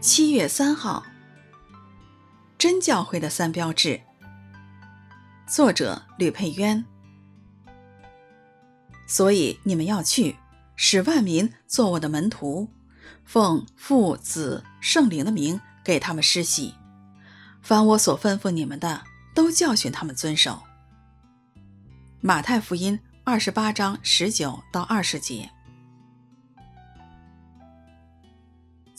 七月三号，真教会的三标志。作者吕佩渊。所以你们要去，使万民做我的门徒，奉父子圣灵的名给他们施洗，凡我所吩咐你们的，都教训他们遵守。马太福音二十八章十九到二十节。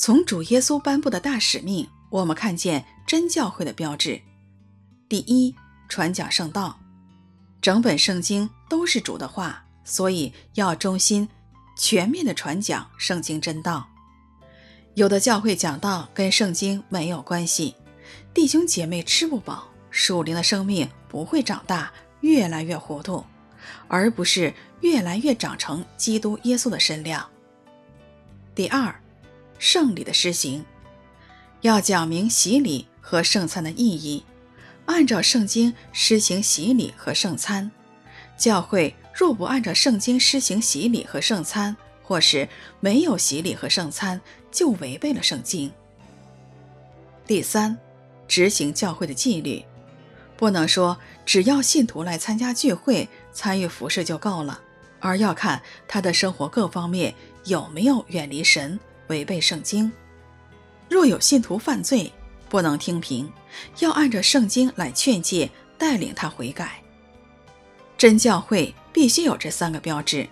从主耶稣颁布的大使命，我们看见真教会的标志：第一，传讲圣道，整本圣经都是主的话。所以要忠心、全面地传讲圣经真道。有的教会讲道跟圣经没有关系，弟兄姐妹吃不饱，属灵的生命不会长大，越来越糊涂，而不是越来越长成基督耶稣的身量。第二，圣礼的施行，要讲明洗礼和圣餐的意义，按照圣经施行洗礼和圣餐。教会。若不按照圣经施行洗礼和圣餐，或是没有洗礼和圣餐，就违背了圣经。第三，执行教会的纪律，不能说只要信徒来参加聚会、参与服饰就够了，而要看他的生活各方面有没有远离神、违背圣经。若有信徒犯罪，不能听凭，要按照圣经来劝诫、带领他悔改。真教会。必须有这三个标志，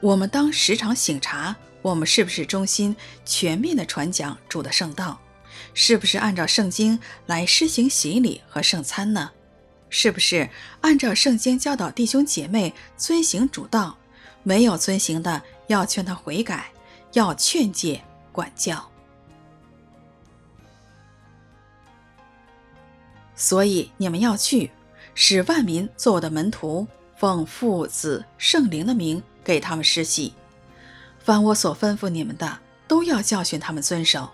我们当时常醒察，我们是不是忠心全面地传讲主的圣道，是不是按照圣经来施行洗礼和圣餐呢？是不是按照圣经教导弟兄姐妹遵行主道？没有遵行的，要劝他悔改，要劝诫管教。所以你们要去，使万民做我的门徒。奉父子圣灵的名给他们施洗，凡我所吩咐你们的，都要教训他们遵守。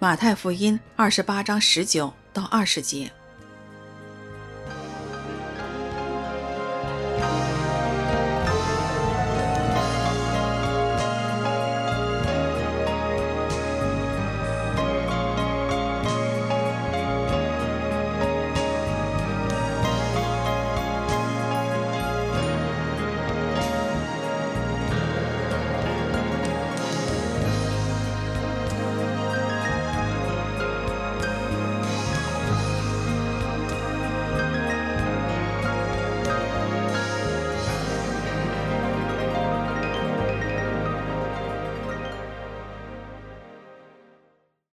马太福音二十八章十九到二十节。